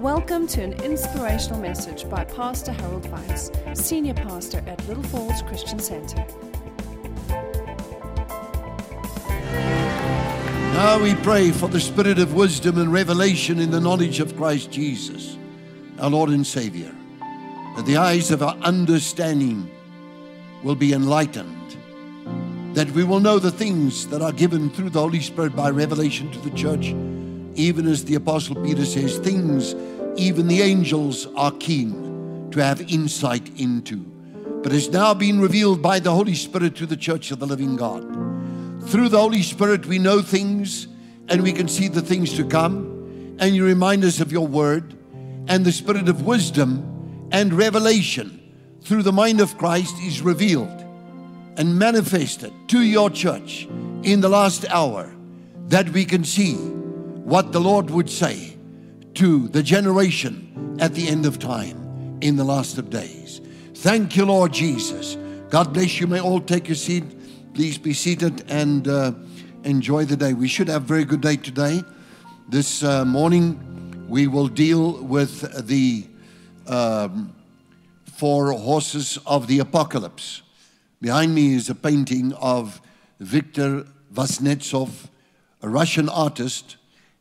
Welcome to an inspirational message by Pastor Harold Weitz, Senior Pastor at Little Falls Christian Center. Now we pray for the spirit of wisdom and revelation in the knowledge of Christ Jesus, our Lord and Savior, that the eyes of our understanding will be enlightened, that we will know the things that are given through the Holy Spirit by revelation to the church, even as the Apostle Peter says, things even the angels are keen to have insight into, but has now been revealed by the Holy Spirit to the church of the living God. Through the Holy Spirit, we know things and we can see the things to come. And you remind us of your word and the spirit of wisdom and revelation through the mind of Christ is revealed and manifested to your church in the last hour that we can see what the Lord would say to the generation at the end of time in the last of days. Thank you, Lord Jesus. God bless you. May all take your seat. Please be seated and uh, enjoy the day. We should have a very good day today. This uh, morning, we will deal with the um, four horses of the apocalypse. Behind me is a painting of Viktor Vasnetsov, a Russian artist,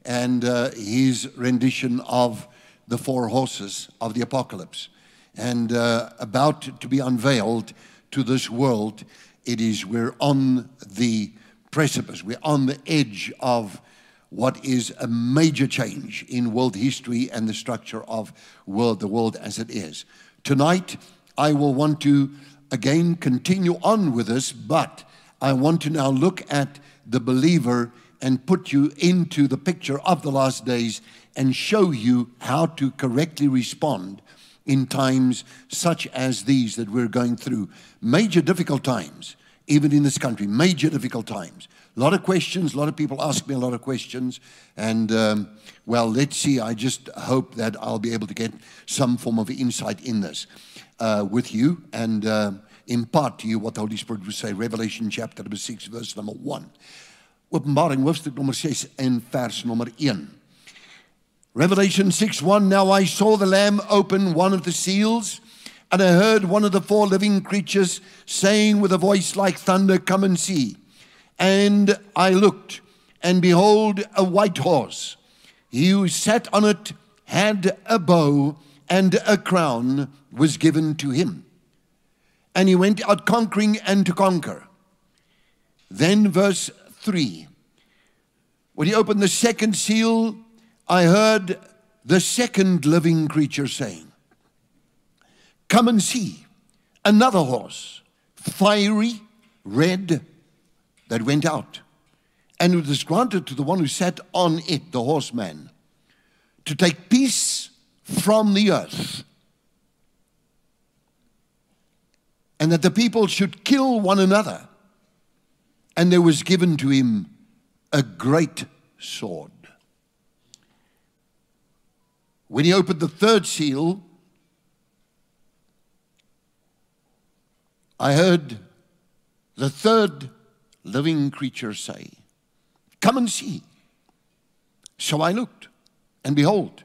and uh, his rendition of the four horses of the apocalypse. And uh, about to be unveiled to this world it is we're on the precipice, we're on the edge of what is a major change in world history and the structure of world, the world as it is. Tonight, I will want to again continue on with this, but I want to now look at the believer and put you into the picture of the last days and show you how to correctly respond in times such as these that we're going through. Major difficult times, even in this country, major difficult times. A lot of questions, a lot of people ask me a lot of questions. And um, well, let's see. I just hope that I'll be able to get some form of insight in this uh, with you and uh, impart to you what the Holy Spirit would say. Revelation chapter number 6, verse number 1. Openbaring hoofstuk nummer 6 en vers nummer 1. Revelation 6 1 Now I saw the Lamb open one of the seals, and I heard one of the four living creatures saying with a voice like thunder, Come and see. And I looked, and behold, a white horse. He who sat on it had a bow, and a crown was given to him. And he went out conquering and to conquer. Then, verse 3 when he opened the second seal, I heard the second living creature saying, Come and see another horse, fiery red, that went out. And it was granted to the one who sat on it, the horseman, to take peace from the earth. And that the people should kill one another. And there was given to him a great sword. When he opened the third seal, I heard the third living creature say, Come and see. So I looked, and behold,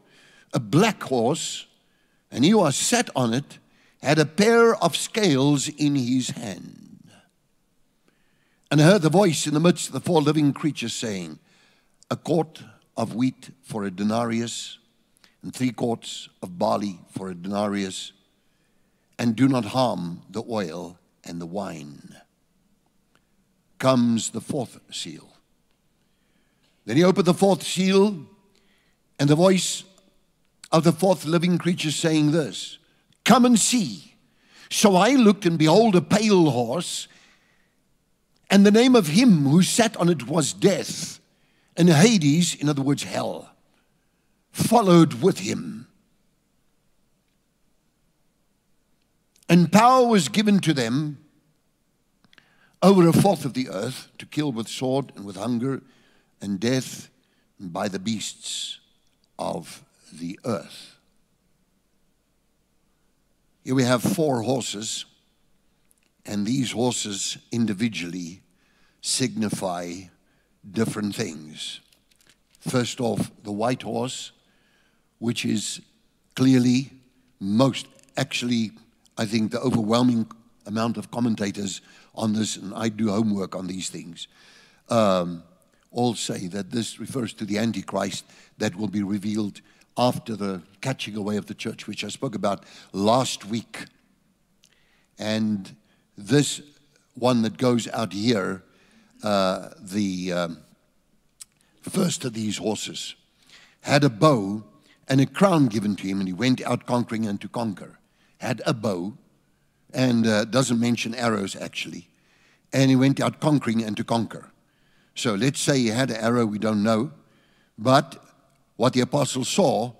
a black horse, and he who was sat on it had a pair of scales in his hand. And I heard the voice in the midst of the four living creatures saying, A quart of wheat for a denarius, and three quarts of barley for a denarius, and do not harm the oil and the wine. Comes the fourth seal. Then he opened the fourth seal, and the voice of the fourth living creature saying this Come and see. So I looked, and behold, a pale horse and the name of him who sat on it was death. And Hades, in other words, hell, followed with him. And power was given to them over a fourth of the earth to kill with sword and with hunger and death and by the beasts of the earth. Here we have four horses and these horses individually signify different things. First off, the white horse which is clearly most, actually, I think the overwhelming amount of commentators on this, and I do homework on these things, um, all say that this refers to the Antichrist that will be revealed after the catching away of the church, which I spoke about last week. And this one that goes out here, uh, the um, first of these horses, had a bow and a crown given to him, and he went out conquering and to conquer. Had a bow, and uh, doesn't mention arrows actually. And he went out conquering and to conquer. So let's say he had an arrow, we don't know. But what the apostle saw,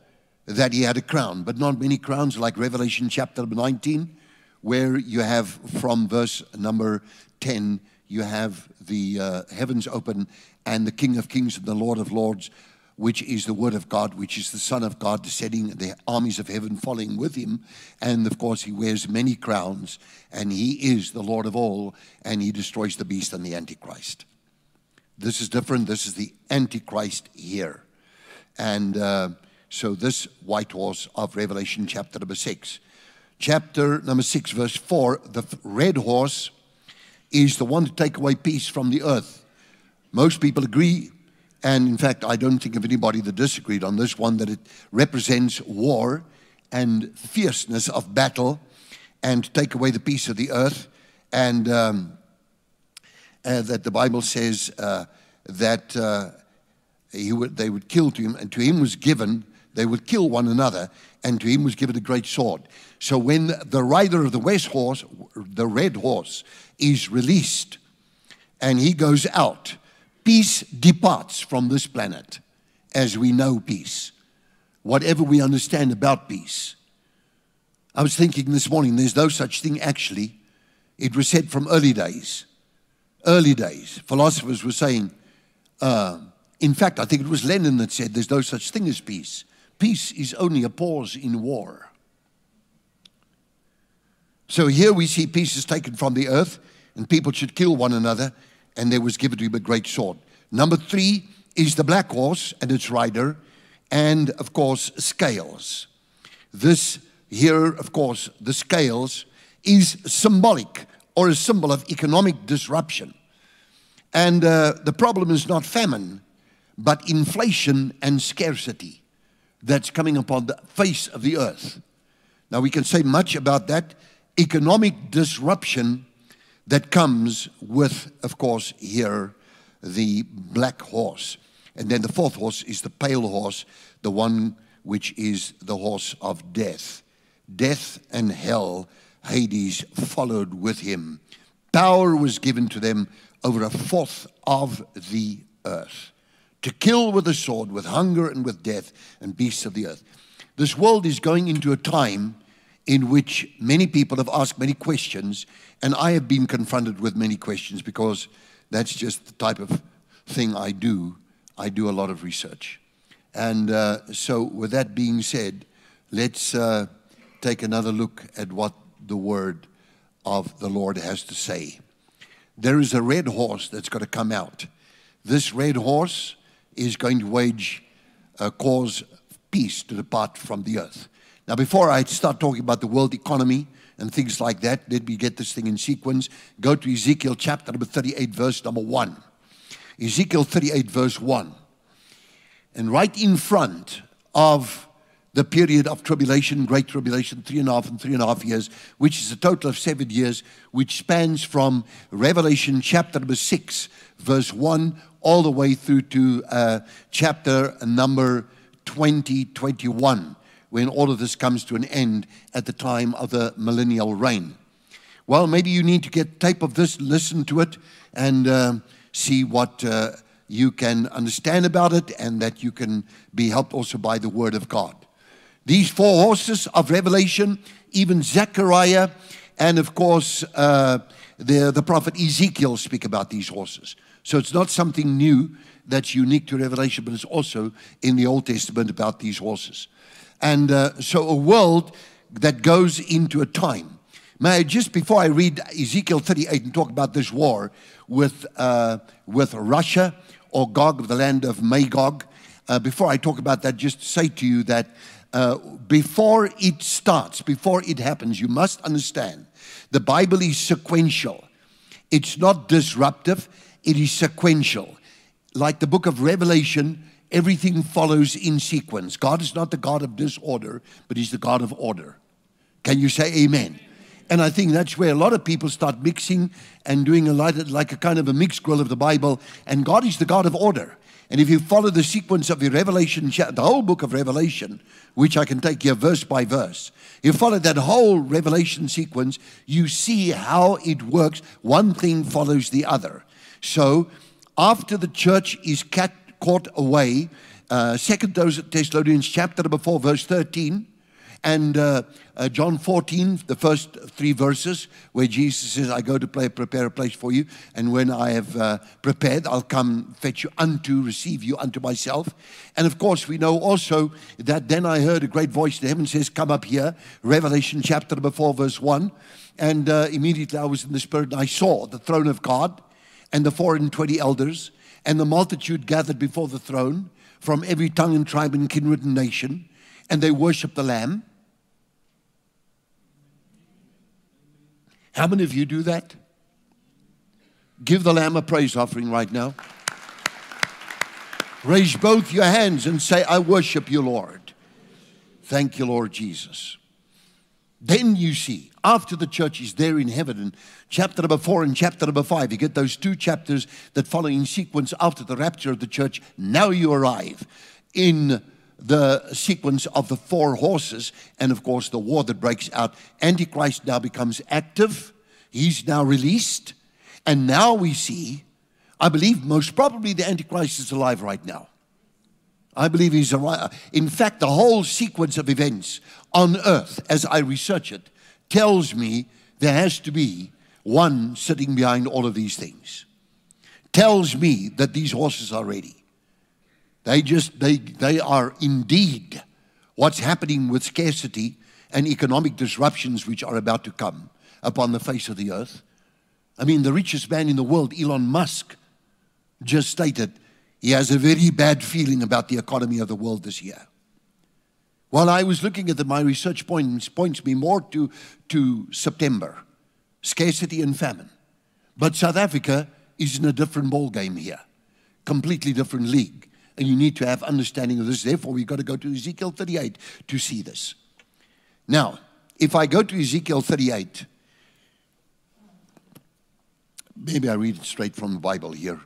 that he had a crown, but not many crowns, like Revelation chapter 19, where you have from verse number 10, you have the uh, heavens open and the King of Kings and the Lord of Lords, which is the Word of God, which is the Son of God, descending, the armies of heaven following with him. And of course, he wears many crowns, and he is the Lord of all, and he destroys the beast and the Antichrist. This is different. This is the Antichrist here. And uh, so, this white horse of Revelation chapter number six. Chapter number six, verse four the red horse is the one to take away peace from the earth. Most people agree and in fact, I don't think of anybody that disagreed on this one that it represents war and fierceness of battle and take away the peace of the earth. And um, uh, that the Bible says uh, that uh, would, they would kill to him, and to him was given, they would kill one another, and to him was given a great sword. So when the rider of the west horse, the red horse, is released and he goes out, peace departs from this planet as we know peace, whatever we understand about peace. I was thinking this morning, there's no such thing actually. It was said from early days. Early days, philosophers were saying, uh, in fact, I think it was Lenin that said there's no such thing as peace. Peace is only a pause in war. So here we see pieces taken from the earth, and people should kill one another and there was given to him a great sword. Number three is the black horse and its rider, and of course, scales. This here, of course, the scales is symbolic or a symbol of economic disruption. And uh, the problem is not famine, but inflation and scarcity that's coming upon the face of the earth. Now, we can say much about that. Economic disruption that comes with, of course, here the black horse. And then the fourth horse is the pale horse, the one which is the horse of death. Death and hell, Hades, followed with him. Power was given to them over a fourth of the earth to kill with the sword, with hunger and with death, and beasts of the earth. This world is going into a time in which many people have asked many questions, and I have been confronted with many questions because that's just the type of thing I do. I do a lot of research. And uh, so, with that being said, let's uh, take another look at what the word of the Lord has to say. There is a red horse that's going to come out. This red horse is going to wage, uh, cause of peace to depart from the earth. Now, before I start talking about the world economy and things like that, let me get this thing in sequence. Go to Ezekiel chapter number 38, verse number 1. Ezekiel 38, verse 1. And right in front of the period of tribulation, great tribulation, three and a half and three and a half years, which is a total of seven years, which spans from Revelation chapter number 6, verse 1, all the way through to uh, chapter number 20, 21 when all of this comes to an end at the time of the millennial reign. Well, maybe you need to get tape of this, listen to it, and uh, see what uh, you can understand about it, and that you can be helped also by the Word of God. These four horses of Revelation, even Zechariah, and of course, uh, the, the prophet Ezekiel speak about these horses. So it's not something new that's unique to Revelation, but it's also in the Old Testament about these horses. And uh, so a world that goes into a time. May I, just before I read Ezekiel 38 and talk about this war with, uh, with Russia or Gog the land of Magog, uh, before I talk about that, just say to you that uh, before it starts, before it happens, you must understand the Bible is sequential. It's not disruptive, it is sequential. Like the book of Revelation, everything follows in sequence. God is not the God of disorder, but He's the God of order. Can you say amen? And I think that's where a lot of people start mixing and doing a lot like a kind of a mixed grill of the Bible. And God is the God of order. And if you follow the sequence of the Revelation, the whole book of Revelation, which I can take here verse by verse, you follow that whole Revelation sequence, you see how it works. One thing follows the other. So after the church is caught away, uh, Second Thessalonians chapter number 4, verse 13, and uh, uh, John 14, the first three verses, where Jesus says, I go to play, prepare a place for you, and when I have uh, prepared, I'll come fetch you unto, receive you unto myself. And of course, we know also that then I heard a great voice in heaven says, Come up here, Revelation chapter number 4, verse 1. And uh, immediately I was in the Spirit, and I saw the throne of God and the four and twenty elders, and the multitude gathered before the throne from every tongue and tribe and kindred and nation, and they worshiped the Lamb. How many of you do that? Give the Lamb a praise offering right now. Raise both your hands and say, I worship you, Lord. Thank you, Lord Jesus. Then you see, after the church is there in heaven, in chapter number four and chapter number five, you get those two chapters that follow in sequence after the rapture of the church. Now you arrive in the sequence of the four horses, and of course, the war that breaks out. Antichrist now becomes active, he's now released, and now we see, I believe, most probably the Antichrist is alive right now. I believe he's alive. In fact, the whole sequence of events on earth, as I research it, tells me there has to be one sitting behind all of these things. Tells me that these horses are ready. They just, they, they are indeed what's happening with scarcity and economic disruptions which are about to come upon the face of the earth. I mean, the richest man in the world, Elon Musk, just stated he has a very bad feeling about the economy of the world this year. While I was looking at the, my research points, points me more to, to September, scarcity and famine. But South Africa is in a different ball game here, completely different league and you need to have understanding of this. Therefore, we've got to go to Ezekiel 38 to see this. Now, if I go to Ezekiel 38, maybe I read it straight from the Bible here.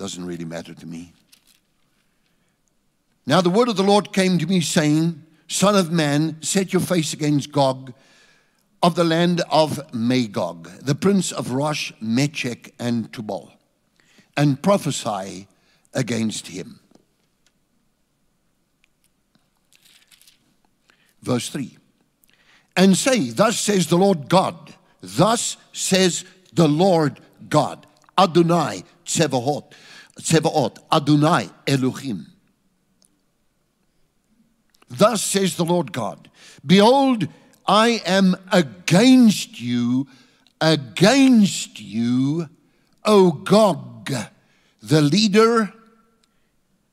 Doesn't really matter to me. Now the word of the Lord came to me, saying, Son of man, set your face against Gog of the land of Magog, the prince of Rosh, Meshech, and Tubal, and prophesy against him. Verse 3 And say, Thus says the Lord God, thus says the Lord God, Adonai Tsevaot, Tsevaot, Adonai Elohim. Thus says the Lord God, Behold, I am against you, against you, O Gog, the leader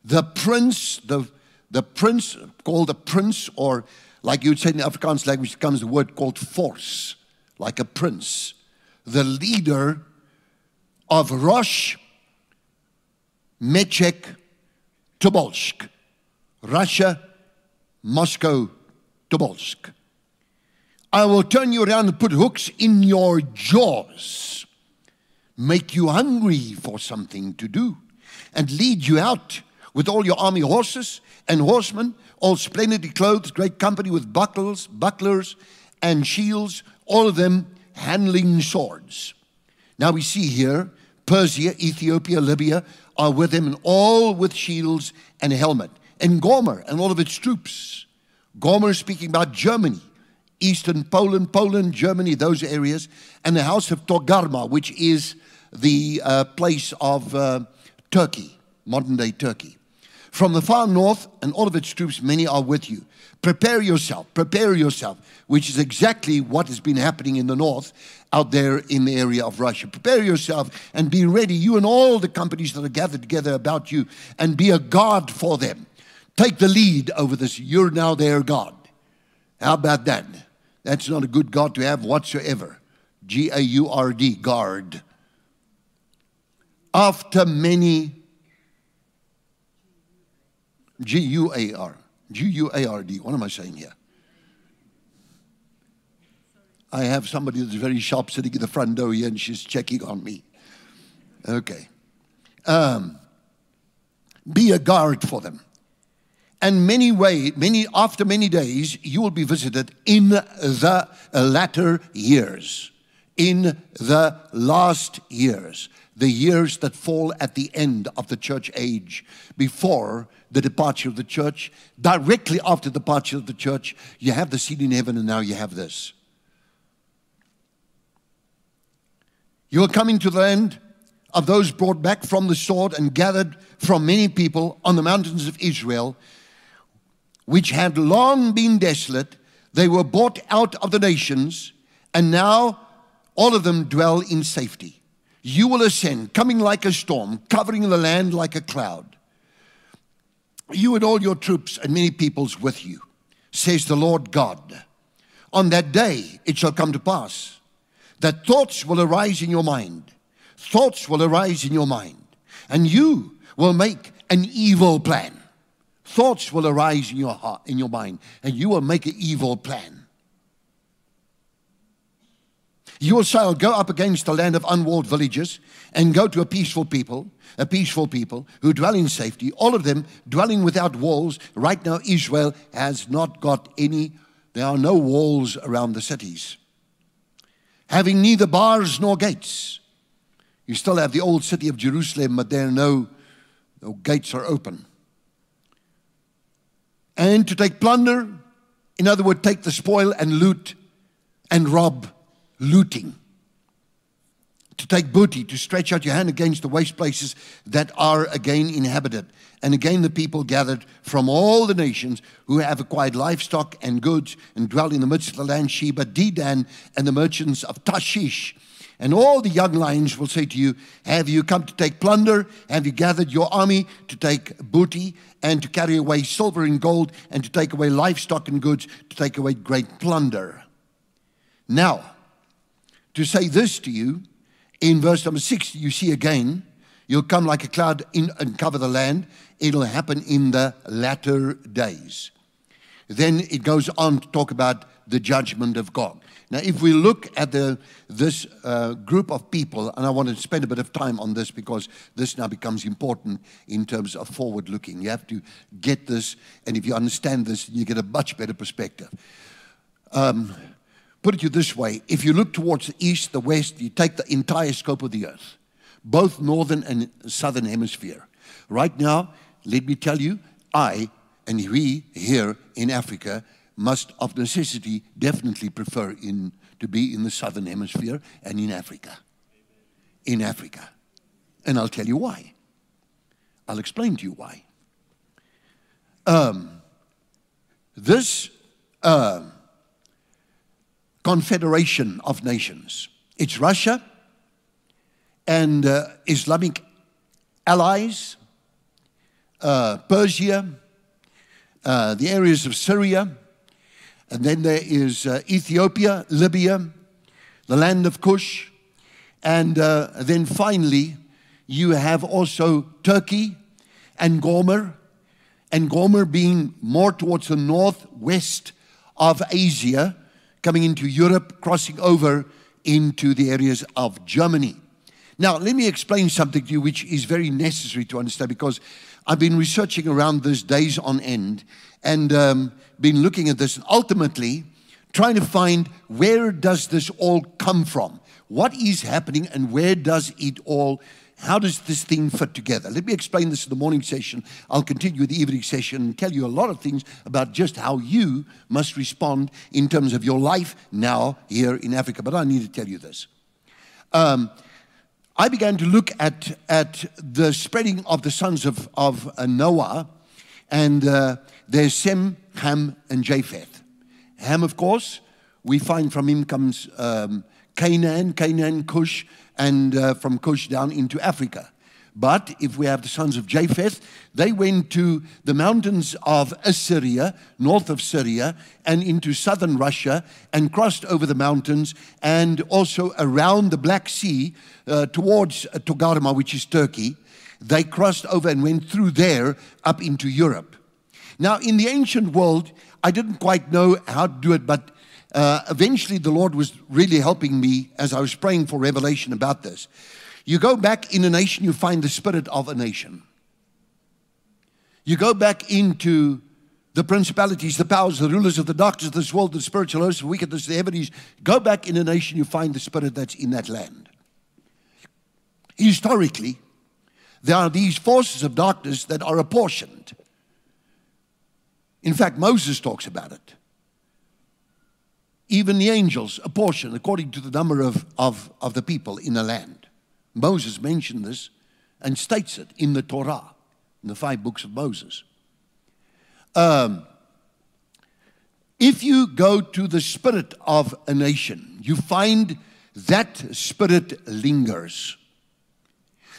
the prince, the, the prince called a prince, or like you would say in the Afrikaans language, comes the word called vors, like a prince. The leader of Rosh, Meshech, Tobolsk, Russia, Moscow, Tobolsk. I will turn you around and put hooks in your jaws, make you hungry for something to do, and lead you out with all your army horses and horsemen, all splendidly clothed, great company with buckles, bucklers, and shields, all of them handling swords. Now we see here Persia, Ethiopia, Libya are with him, and all with shields and helmet. And Gomer and all of its troops. Gomer is speaking about Germany, eastern Poland, Poland, Germany, those areas, and the house of Togarma, which is the uh, place of uh, Turkey, modern day Turkey From the far north and all of its troops, many are with you. Prepare yourself, prepare yourself, which is exactly what has been happening in the north out there in the area of Russia. Prepare yourself and be ready, you and all the companies that are gathered together about you, and be a guard for them. Take the lead over this. You're now their God. How about that? That's not a good God to have whatsoever. G A U R D, guard. After many, G U A R, G U A R D, what am I saying here? I have somebody that's very sharp sitting in the front door here and she's checking on me. Okay. Um, be a guard for them. And many way, many after many days, you will be visited in the latter years, in the last years, the years that fall at the end of the church age, before the departure of the church. Directly after the departure of the church, you have the seed in heaven, and now you have this. You are coming to the land of those brought back from the sword and gathered from many people on the mountains of Israel, which had long been desolate. They were brought out of the nations, and now all of them dwell in safety. You will ascend, coming like a storm, covering the land like a cloud. You and all your troops and many peoples with you, says the Lord God. On that day it shall come to pass that thoughts will arise in your mind. Thoughts will arise in your mind. And you will make an evil plan. Thoughts will arise in your heart, in your mind, and you will make an evil plan. You say, go up against a land of unwalled villages and go to a peaceful people, a peaceful people who dwell in safety, all of them dwelling without walls. Right now, Israel has not got any, there are no walls around the cities having neither bars nor gates. You still have the old city of Jerusalem, but there no, no gates are open. And to take plunder, in other words, take the spoil and loot and rob, looting. To take booty, to stretch out your hand against the waste places that are again inhabited. And again, the people gathered from all the nations who have acquired livestock and goods and dwell in the midst of the land Sheba, Dedan, and the merchants of Tarshish. And all the young lions will say to you, Have you come to take plunder? Have you gathered your army to take booty and to carry away silver and gold and to take away livestock and goods, to take away great plunder? Now, to say this to you, in verse number six, you see again, you'll come like a cloud in, and cover the land it'll happen in the latter days. Then it goes on to talk about the judgment of God. Now, if we look at the, this uh, group of people, and I want to spend a bit of time on this because this now becomes important in terms of forward looking. You have to get this, and if you understand this, you get a much better perspective. Um, put it to you this way if you look towards the east, the west, you take the entire scope of the earth, both northern and southern hemisphere. Right now, let me tell you, I and we here in Africa must, of necessity, definitely prefer in, to be in the southern hemisphere and in Africa. In Africa. And I'll tell you why. I'll explain to you why. Um, this uh, confederation of nations, it's Russia and uh, Islamic allies uh, Persia, uh, the areas of Syria, and then there is uh, Ethiopia, Libya, the land of Cush, and uh, then finally you have also Turkey and Gomer, and Gomer being more towards the northwest of Asia, coming into Europe, crossing over into the areas of Germany. Now, let me explain something to you which is very necessary to understand because I've been researching around this days on end and um, been looking at this and ultimately trying to find where does this all come from? What is happening and where does it all how does this thing fit together? Let me explain this in the morning session. I'll continue the evening session and tell you a lot of things about just how you must respond in terms of your life now here in Africa. But I need to tell you this. Um, I began to look at, at the spreading of the sons of, of uh, Noah And uh, there's Sem, Ham, and Japheth. Ham, of course, we find from him comes um, Canaan, Canaan, Cush, and uh, from Cush down into Africa. But if we have the sons of Japheth, they went to the mountains of Assyria, north of Syria, and into southern Russia, and crossed over the mountains and also around the Black Sea uh, towards uh, Togarma, which is Turkey. They crossed over and went through there up into Europe. Now, in the ancient world, I didn't quite know how to do it, but uh, eventually the Lord was really helping me as I was praying for revelation about this. You go back in a nation, you find the spirit of a nation. You go back into the principalities, the powers, the rulers of the darkness of this world, the spiritual hosts, the wickedness, the heavens. Go back in a nation, you find the spirit that's in that land. Historically, there are these forces of darkness that are apportioned. In fact, Moses talks about it. Even the angels apportion according to the number of, of, of the people in the land. Moses mentioned this and states it in the Torah, in the five books of Moses. Um, if you go to the spirit of a nation, you find that spirit lingers.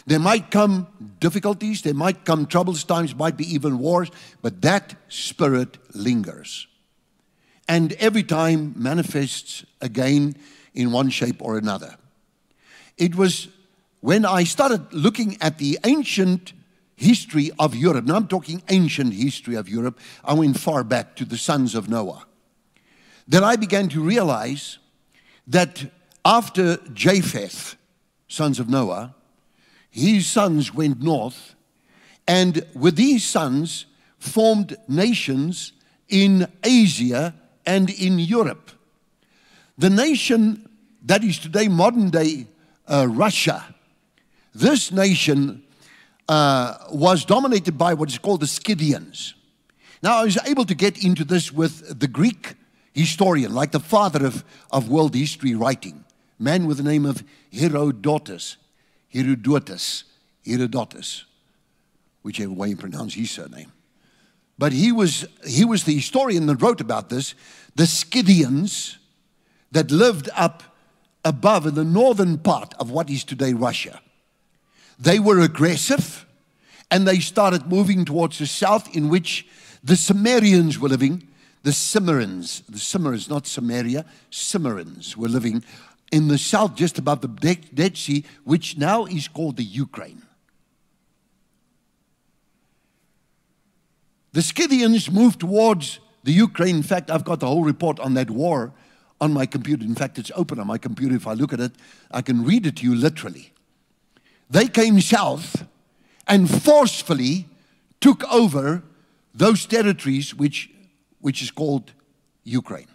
There might come difficulties, there might come troubles, times might be even wars, but that spirit lingers. And every time manifests again in one shape or another. It was when I started looking at the ancient history of Europe, now I'm talking ancient history of Europe, I went far back to the sons of Noah. Then I began to realize that after Japheth, sons of Noah, his sons went north, and with these sons formed nations in Asia and in Europe. The nation that is today modern day uh, Russia this nation uh, was dominated by what is called the Scythians. Now, I was able to get into this with the Greek historian, like the father of, of world history writing, man with the name of Herodotus, Herodotus, Herodotus, whichever way you pronounce his surname. But he was, he was the historian that wrote about this. The Scythians that lived up above in the northern part of what is today Russia. They were aggressive and they started moving towards the south, in which the Sumerians were living. The Cimmerians, the Cimmerians, not Samaria, Cimmerians were living in the south, just above the Dead Sea, which now is called the Ukraine. The Scythians moved towards the Ukraine. In fact, I've got the whole report on that war on my computer. In fact, it's open on my computer. If I look at it, I can read it to you literally. They came south and forcefully took over those territories which, which is called Ukraine.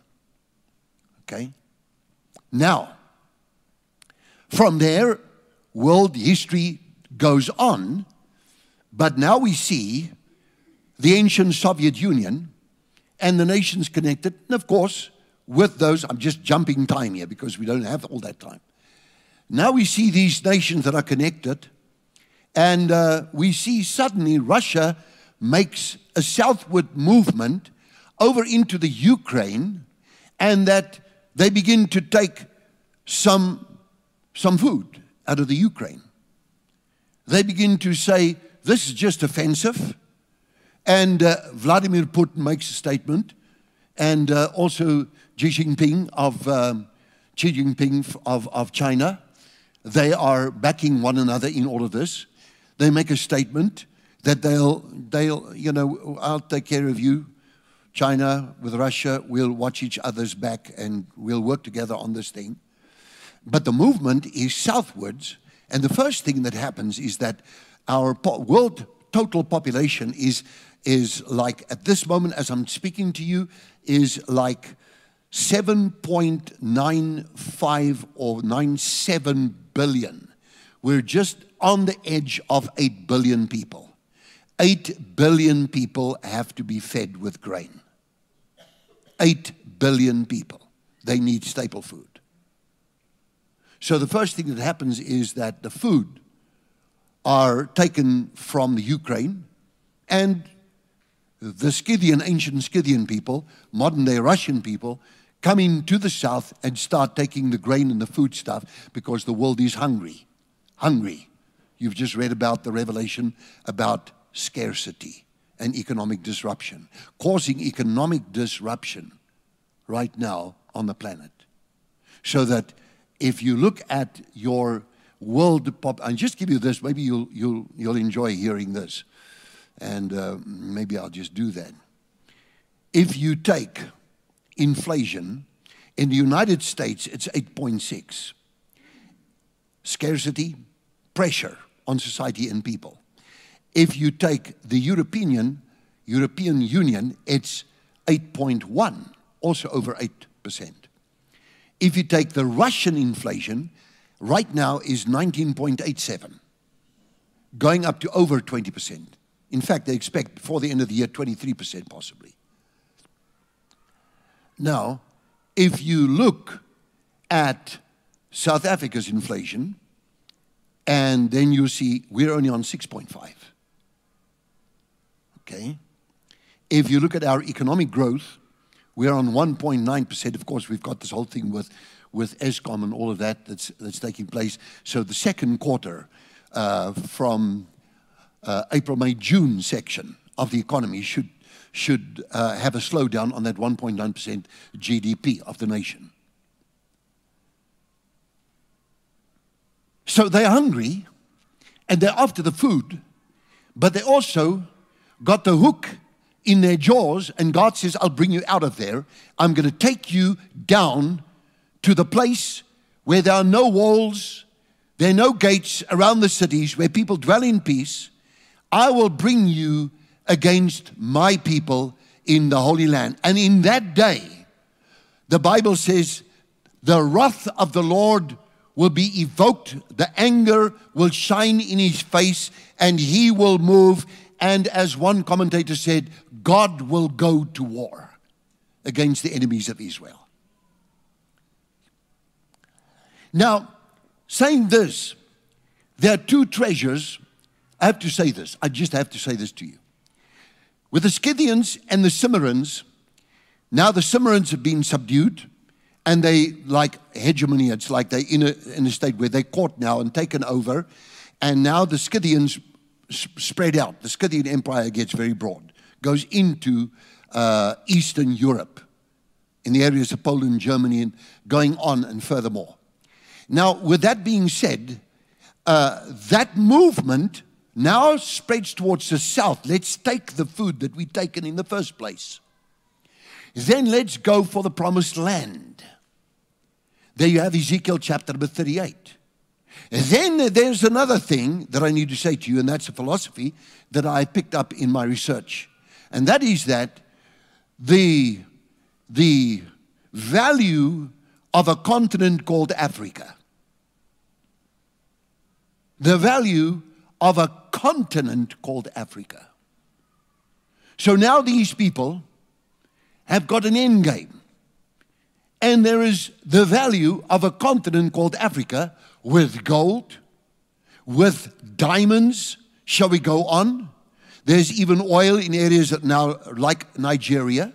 Okay? Now, from there, world history goes on, but now we see the ancient Soviet Union and the nations connected, and of course, with those, I'm just jumping time here because we don't have all that time. Now we see these nations that are connected, and uh, we see suddenly Russia makes a southward movement over into the Ukraine, and that they begin to take some, some food out of the Ukraine. They begin to say, This is just offensive. And uh, Vladimir Putin makes a statement, and uh, also Xi Jinping of um, Xi Jinping of, of China they are backing one another in all of this. They make a statement that they'll, they'll, you know, I'll take care of you. China with Russia, we'll watch each other's back and we'll work together on this thing. But the movement is southwards. And the first thing that happens is that our world total population is, is like, at this moment, as I'm speaking to you, is like 7.95 or 97 billion. We're just on the edge of 8 billion people. 8 billion people have to be fed with grain. 8 billion people. They need staple food. So the first thing that happens is that the food are taken from the Ukraine and the Scythian, ancient Scythian people, modern day Russian people, coming to the south and start taking the grain and the food stuff because the world is hungry. Hungry. You've just read about the revelation about scarcity and economic disruption, causing economic disruption right now on the planet. So that if you look at your world pop, and just give you this, maybe you'll, you'll, you'll enjoy hearing this, and uh, maybe I'll just do that. If you take inflation, in the United States, it's 8.6. Scarcity, pressure on society and people. If you take the European European Union, it's 8.1, also over 8%. If you take the Russian inflation, right now is 19.87, going up to over 20%. In fact, they expect before the end of the year 23% possibly. Now, if you look at South Africa's inflation, and then you see we're only on 6.5. Okay? If you look at our economic growth, we're on 1.9%. Of course, we've got this whole thing with, with Eskom and all of that that's, that's taking place. So the second quarter uh, from uh, April, May, June section of the economy should, should uh, have a slowdown on that 1.9% GDP of the nation. So they're hungry and they're after the food, but they also got the hook in their jaws, and God says, I'll bring you out of there. I'm going to take you down to the place where there are no walls, there are no gates around the cities, where people dwell in peace. I will bring you against my people in the Holy Land. And in that day, the Bible says, the wrath of the Lord will be evoked, the anger will shine in his face, and he will move. And as one commentator said, God will go to war against the enemies of Israel. Now, saying this, there are two treasures. I have to say this. I just have to say this to you. With the Scythians and the Cimmerians, now the Cimmerians have been subdued and they like hegemony. It's like they're in a, in a state where they're caught now and taken over. And now the Scythians spread out. The Scythian Empire gets very broad, goes into uh, Eastern Europe, in the areas of Poland, Germany, and going on and furthermore. Now, with that being said, uh, that movement now spreads towards the south. Let's take the food that we've taken in the first place. Then let's go for the promised land. There you have Ezekiel chapter number 38. then there's another thing that I need to say to you, and that's a philosophy that I picked up in my research. And that is that the, the value of a continent called Africa, the value of a continent called Africa. So now these people have got an end game. And there is the value of a continent called Africa with gold, with diamonds. Shall we go on? There's even oil in areas that now like Nigeria.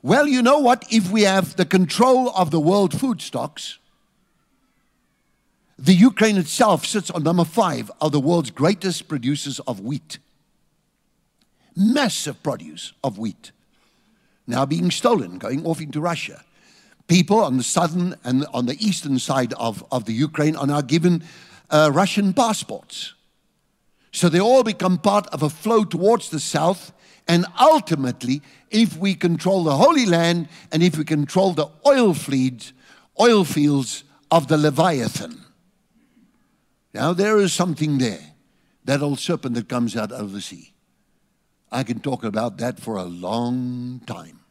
Well, you know what? If we have the control of the world food stocks, the Ukraine itself sits on number five of the world's greatest producers of wheat. Massive produce of wheat. Now being stolen, going off into Russia people on the southern and on the eastern side of, of the Ukraine are now given uh, Russian passports. So they all become part of a flow towards the south. And ultimately, if we control the Holy Land and if we control the oil fields, oil fields of the Leviathan. Now there is something there. That old serpent that comes out of the sea. I can talk about that for a long time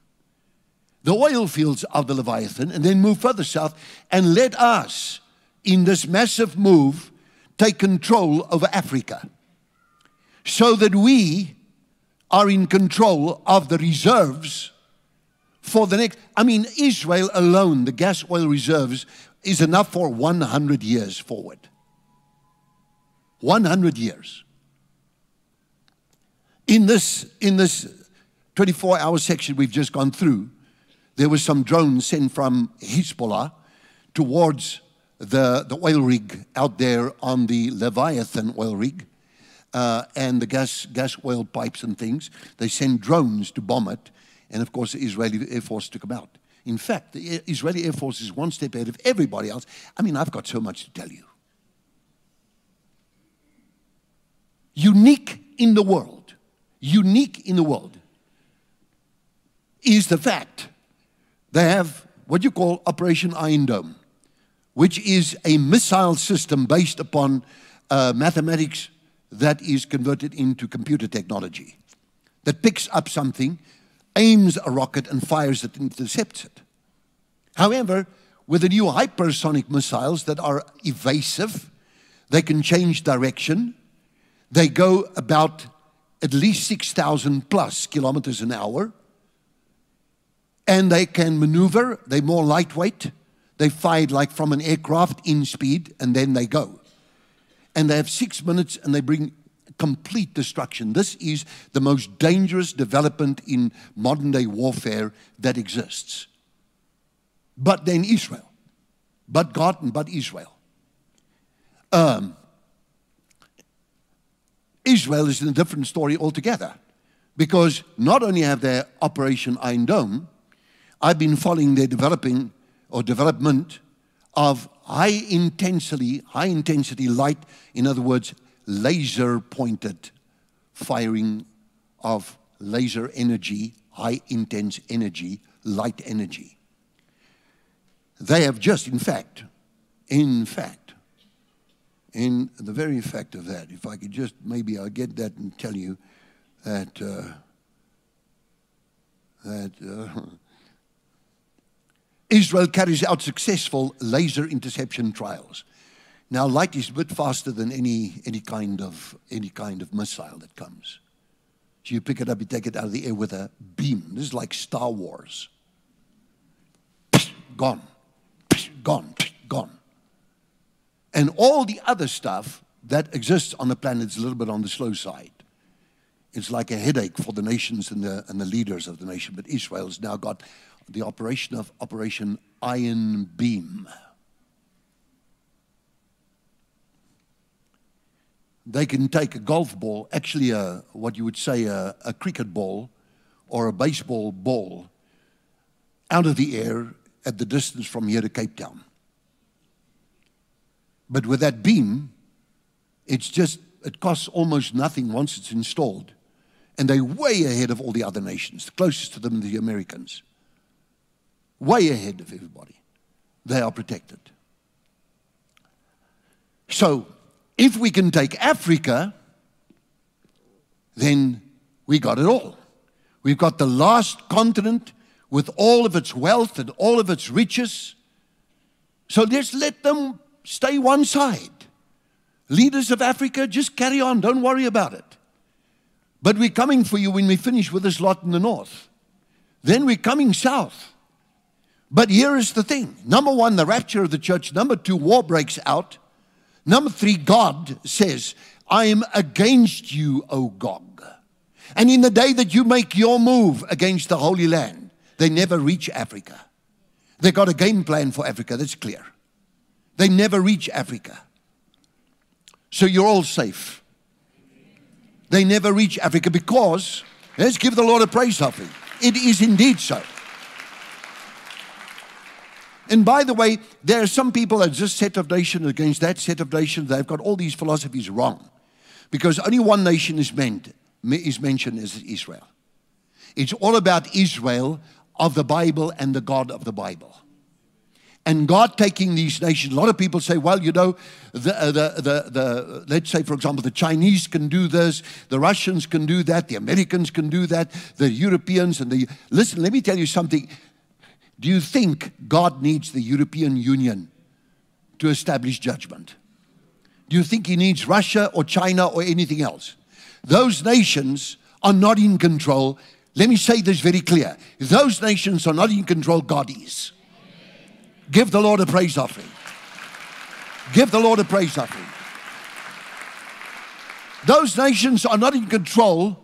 the oil fields of the Leviathan and then move further south and let us, in this massive move, take control over Africa so that we are in control of the reserves for the next. I mean, Israel alone, the gas oil reserves, is enough for 100 years forward. 100 years. In this, in this 24 hour section we've just gone through, there was some drones sent from Hezbollah towards the, the oil rig out there on the Leviathan oil rig uh, and the gas, gas oil pipes and things. They sent drones to bomb it. And of course, the Israeli Air Force took them out. In fact, the Israeli Air Force is one step ahead of everybody else. I mean, I've got so much to tell you. Unique in the world, unique in the world is the fact they have what you call Operation Iron Dome, which is a missile system based upon uh, mathematics that is converted into computer technology that picks up something, aims a rocket, and fires it and intercepts it. However, with the new hypersonic missiles that are evasive, they can change direction. They go about at least 6,000 plus kilometers an hour. And they can maneuver. They're more lightweight. They fire like from an aircraft in speed, and then they go and they have six minutes and they bring complete destruction. This is the most dangerous development in modern day warfare that exists. But then Israel, but God and but Israel. Um, Israel is in a different story altogether because not only have they Operation Iron Dome, I've been following their developing or development of high intensity, high intensity light, in other words, laser pointed firing of laser energy, high intense energy, light energy. They have just, in fact, in fact, in the very fact of that, if I could just maybe I'll get that and tell you that uh, that uh, Israel carries out successful laser interception trials. Now, light is a bit faster than any, any, kind of, any kind of missile that comes. So you pick it up, you take it out of the air with a beam. This is like Star Wars. Gone, gone, gone. And all the other stuff that exists on the planet is a little bit on the slow side. It's like a headache for the nations and the, and the leaders of the nation. But Israel's now got the operation of Operation Iron Beam. They can take a golf ball, actually, a, what you would say a, a cricket ball or a baseball ball, out of the air at the distance from here to Cape Town. But with that beam, it's just, it costs almost nothing once it's installed. And they're way ahead of all the other nations. The closest to them, the Americans way ahead of everybody. They are protected. So, if we can take Africa, then we got it all. We've got the last continent with all of its wealth and all of its riches. So let's let them stay one side. Leaders of Africa, just carry on, don't worry about it. But we're coming for you when we finish with this lot in the north. Then we're coming south. But here is the thing number one, the rapture of the church. Number two, war breaks out. Number three, God says, I am against you, O Gog. And in the day that you make your move against the Holy Land, they never reach Africa. They got a game plan for Africa, that's clear. They never reach Africa. So you're all safe. They never reach Africa because, let's give the Lord a praise offering. It is indeed so. And by the way, there are some people that just set of nations against that set of nations. They've got all these philosophies wrong. Because only one nation is meant is mentioned as Israel. It's all about Israel of the Bible and the God of the Bible. And God taking these nations, a lot of people say, well, you know, the, uh, the, the, the, let's say, for example, the Chinese can do this, the Russians can do that, the Americans can do that, the Europeans and the. Listen, let me tell you something. Do you think God needs the European Union to establish judgment? Do you think he needs Russia or China or anything else? Those nations are not in control. Let me say this very clear. Those nations are not in control, God is. Give the Lord a praise offering. Give the Lord a praise offering. Those nations are not in control.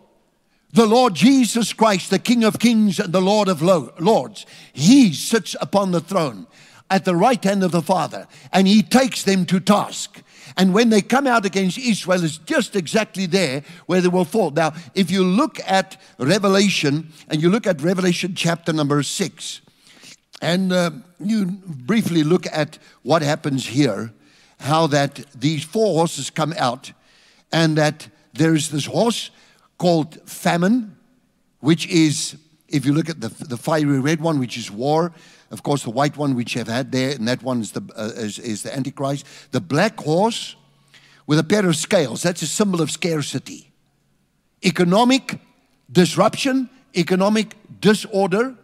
the Lord Jesus Christ, the King of kings and the Lord of lords. He sits upon the throne at the right hand of the Father, and he takes them to task. And when they come out against Israel, it's just exactly there where they will fall. Now, if you look at Revelation, and you look at Revelation chapter number six, and uh, you briefly look at what happens here, how that these four horses come out, and that there is this horse called famine, which is, if you look at the, the fiery red one, which is war, of course, the white one, which have had there, and that one is the, uh, is, is the Antichrist. The black horse with a pair of scales, that's a symbol of scarcity. Economic disruption, economic disorder,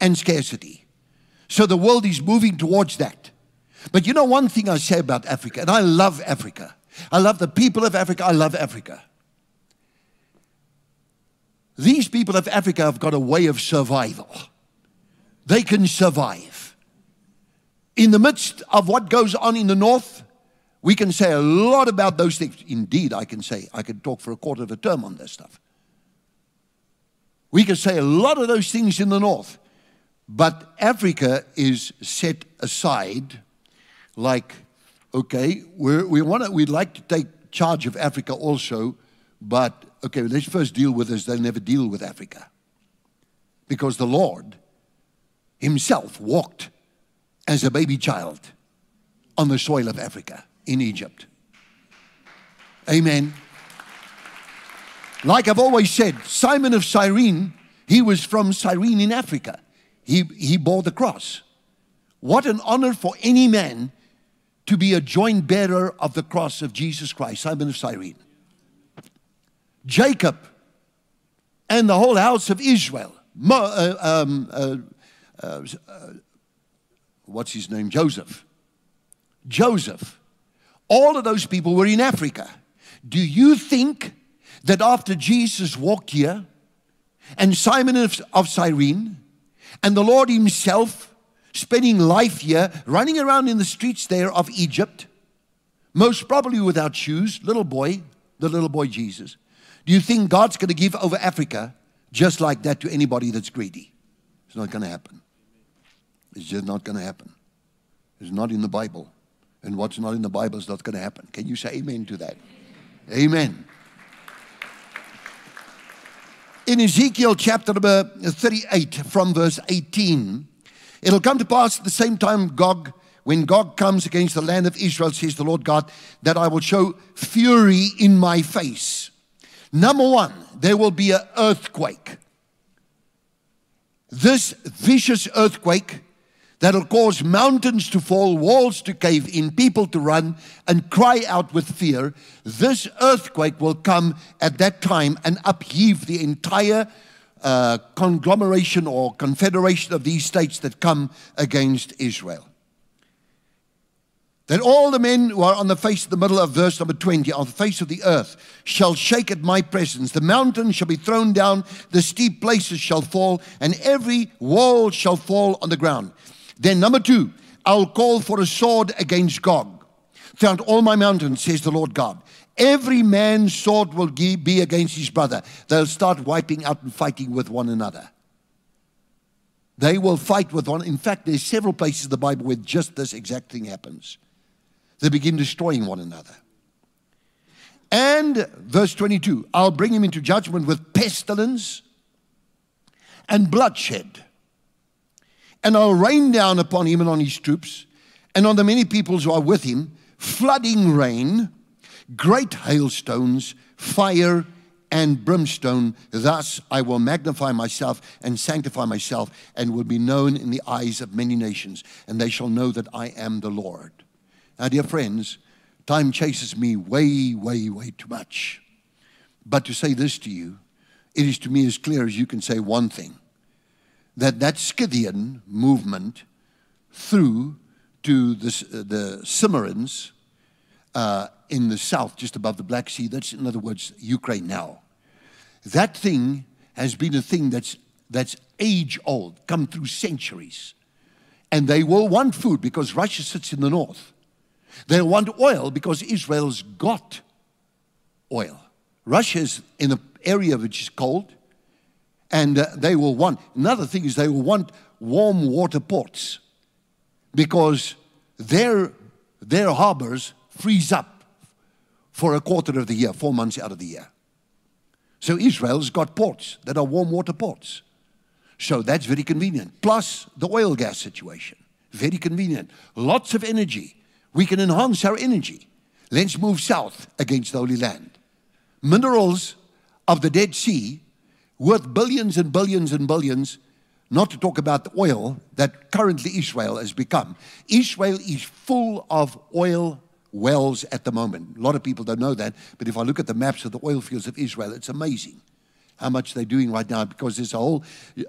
and scarcity. So the world is moving towards that. But you know one thing I say about Africa, and I love Africa. I love the people of Africa. I love Africa. These people of Africa have got a way of survival. They can survive. In the midst of what goes on in the north, we can say a lot about those things. Indeed, I can say, I could talk for a quarter of a term on this stuff. We can say a lot of those things in the north. But Africa is set aside like, okay, we want to, we'd like to take charge of Africa also, but okay, let's first deal with this. They'll never deal with Africa. Because the Lord himself walked as a baby child on the soil of Africa in Egypt. Amen. Like I've always said, Simon of Cyrene, he was from Cyrene in Africa. He, he bore the cross. What an honor for any man to be a joint bearer of the cross of Jesus Christ, Simon of Cyrene. Jacob and the whole house of Israel. Uh, um, uh, uh, what's his name? Joseph. Joseph. All of those people were in Africa. Do you think that after Jesus walked here and Simon of, of Cyrene and the Lord Himself spending life here, running around in the streets there of Egypt, most probably without shoes, little boy, the little boy Jesus, do you think God's going to give over Africa just like that to anybody that's greedy? It's not going to happen. It's just not going to happen. It's not in the Bible. And what's not in the Bible is not going to happen. Can you say amen to that? Amen. In Ezekiel chapter number 38, from verse 18, it'll come to pass at the same time Gog, when Gog comes against the land of Israel, says the Lord God, that I will show fury in my face Number one, there will be an earthquake. This vicious earthquake that'll cause mountains to fall, walls to cave in, people to run and cry out with fear. This earthquake will come at that time and upheave the entire uh, conglomeration or confederation of these states that come against Israel. That all the men who are on the face of the middle of verse number 20, on the face of the earth, shall shake at my presence. The mountains shall be thrown down, the steep places shall fall, and every wall shall fall on the ground. Then, number two, I'll call for a sword against Gog. Throughout all my mountains, says the Lord God. Every man's sword will be against his brother. They'll start wiping out and fighting with one another. They will fight with one. In fact, there's several places in the Bible where just this exact thing happens they begin destroying one another. And verse 22 I'll bring him into judgment with pestilence and bloodshed. And I'll rain down upon him and on his troops and on the many peoples who are with him flooding rain, great hailstones, fire, and brimstone. Thus I will magnify myself and sanctify myself and will be known in the eyes of many nations, and they shall know that I am the Lord. Now, dear friends, time chases me way, way, way too much. But to say this to you, it is to me as clear as you can say one thing that that Scythian movement through to the, the Cimmerians uh, in the south, just above the Black Sea, that's in other words, Ukraine now. That thing has been a thing that's, that's age old, come through centuries. And they will want food because Russia sits in the north. They want oil because Israel's got oil. Russia's in an area which is cold, and uh, they will want, another thing is they will want warm water ports because their, their harbors freeze up for a quarter of the year, four months out of the year. So Israel's got ports that are warm water ports. So that's very convenient. Plus the oil gas situation. Very convenient. Lots of energy. We can enhance our energy. Let's move south against the Holy Land. Minerals of the Dead Sea worth billions and billions and billions, not to talk about the oil that currently Israel has become. Israel is full of oil wells at the moment. A lot of people don't know that, but if I look at the maps of the oil fields of Israel, it's amazing how much they're doing right now because there's a whole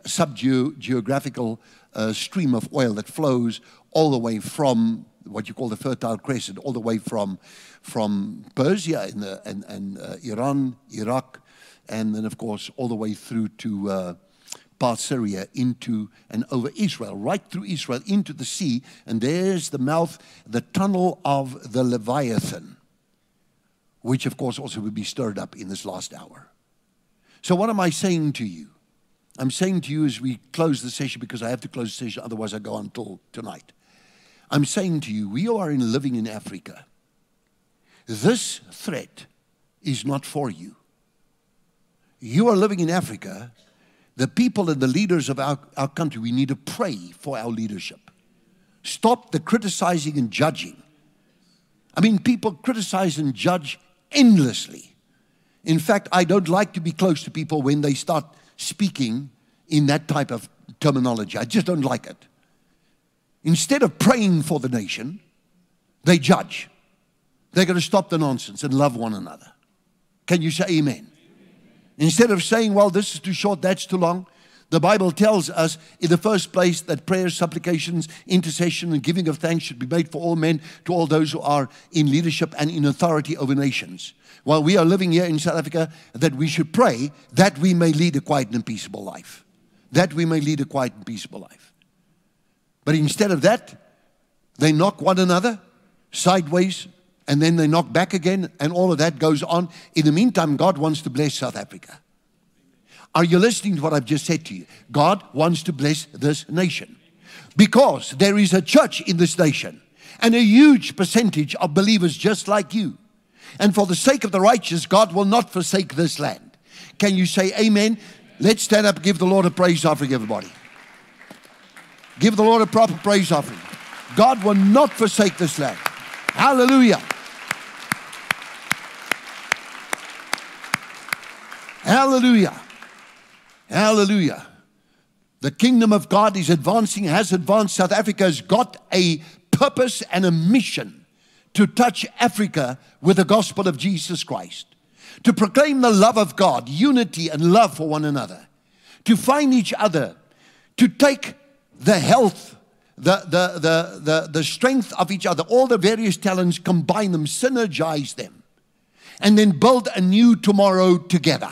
sub-geographical uh, stream of oil that flows all the way from what you call the Fertile Crescent, all the way from, from Persia and, the, and, and uh, Iran, Iraq, and then, of course, all the way through to uh, past Syria into and over Israel, right through Israel into the sea. And there's the mouth, the tunnel of the Leviathan, which, of course, also will be stirred up in this last hour. So, what am I saying to you? I'm saying to you as we close the session, because I have to close the session, otherwise, I go on until tonight. I'm saying to you, we are in living in Africa. This threat is not for you. You are living in Africa. The people and the leaders of our, our country, we need to pray for our leadership. Stop the criticizing and judging. I mean, people criticize and judge endlessly. In fact, I don't like to be close to people when they start speaking in that type of terminology. I just don't like it. Instead of praying for the nation, they judge. They're going to stop the nonsense and love one another. Can you say amen? Instead of saying, well, this is too short, that's too long, the Bible tells us, in the first place, that prayers, supplications, intercession, and giving of thanks should be made for all men, to all those who are in leadership and in authority over nations. While we are living here in South Africa, that we should pray that we may lead a quiet and peaceable life. That we may lead a quiet and peaceable life. But instead of that, they knock one another sideways and then they knock back again, and all of that goes on. In the meantime, God wants to bless South Africa. Are you listening to what I've just said to you? God wants to bless this nation because there is a church in this nation and a huge percentage of believers just like you. And for the sake of the righteous, God will not forsake this land. Can you say amen? Let's stand up give the Lord a praise offering, everybody. Give the Lord a proper praise offering. God will not forsake this land. Hallelujah. Hallelujah. Hallelujah. The kingdom of God is advancing, has advanced. South Africa has got a purpose and a mission to touch Africa with the gospel of Jesus Christ, to proclaim the love of God, unity and love for one another, to find each other, to take the health, the, the, the, the, the strength of each other, all the various talents, combine them, synergize them, and then build a new tomorrow together.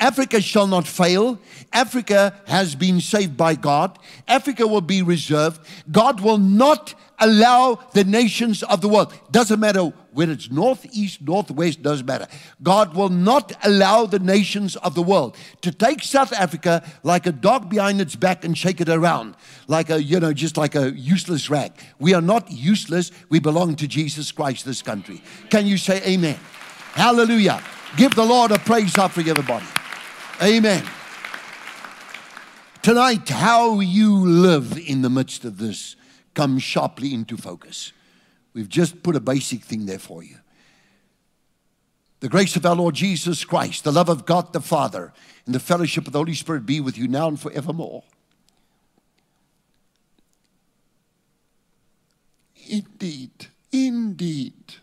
Africa shall not fail. Africa has been saved by God. Africa will be reserved. God will not allow the nations of the world. Doesn't matter whether it's north, east, northwest, doesn't matter. God will not allow the nations of the world to take South Africa like a dog behind its back and shake it around, like a, you know, just like a useless rag. We are not useless. We belong to Jesus Christ, this country. Can you say amen? Hallelujah. Give the Lord a praise offering, everybody. Amen. Tonight, how you live in the midst of this comes sharply into focus. We've just put a basic thing there for you. The grace of our Lord Jesus Christ, the love of God the Father, and the fellowship of the Holy Spirit be with you now and forevermore. Indeed, indeed,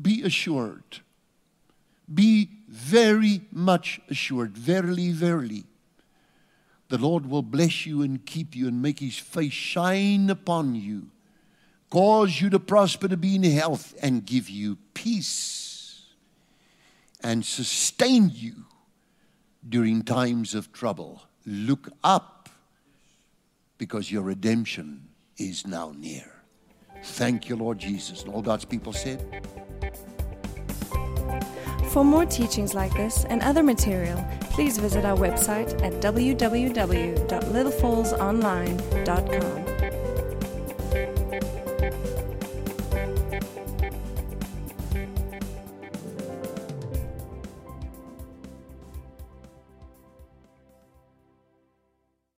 be assured, be very much assured, verily, verily, the Lord will bless you and keep you and make his face shine upon you, cause you to prosper, to be in health, and give you peace and sustain you during times of trouble. Look up because your redemption is now near. Thank you, Lord Jesus. And all God's people said, For more teachings like this and other material, please visit our website at www.littlefallsonline.com.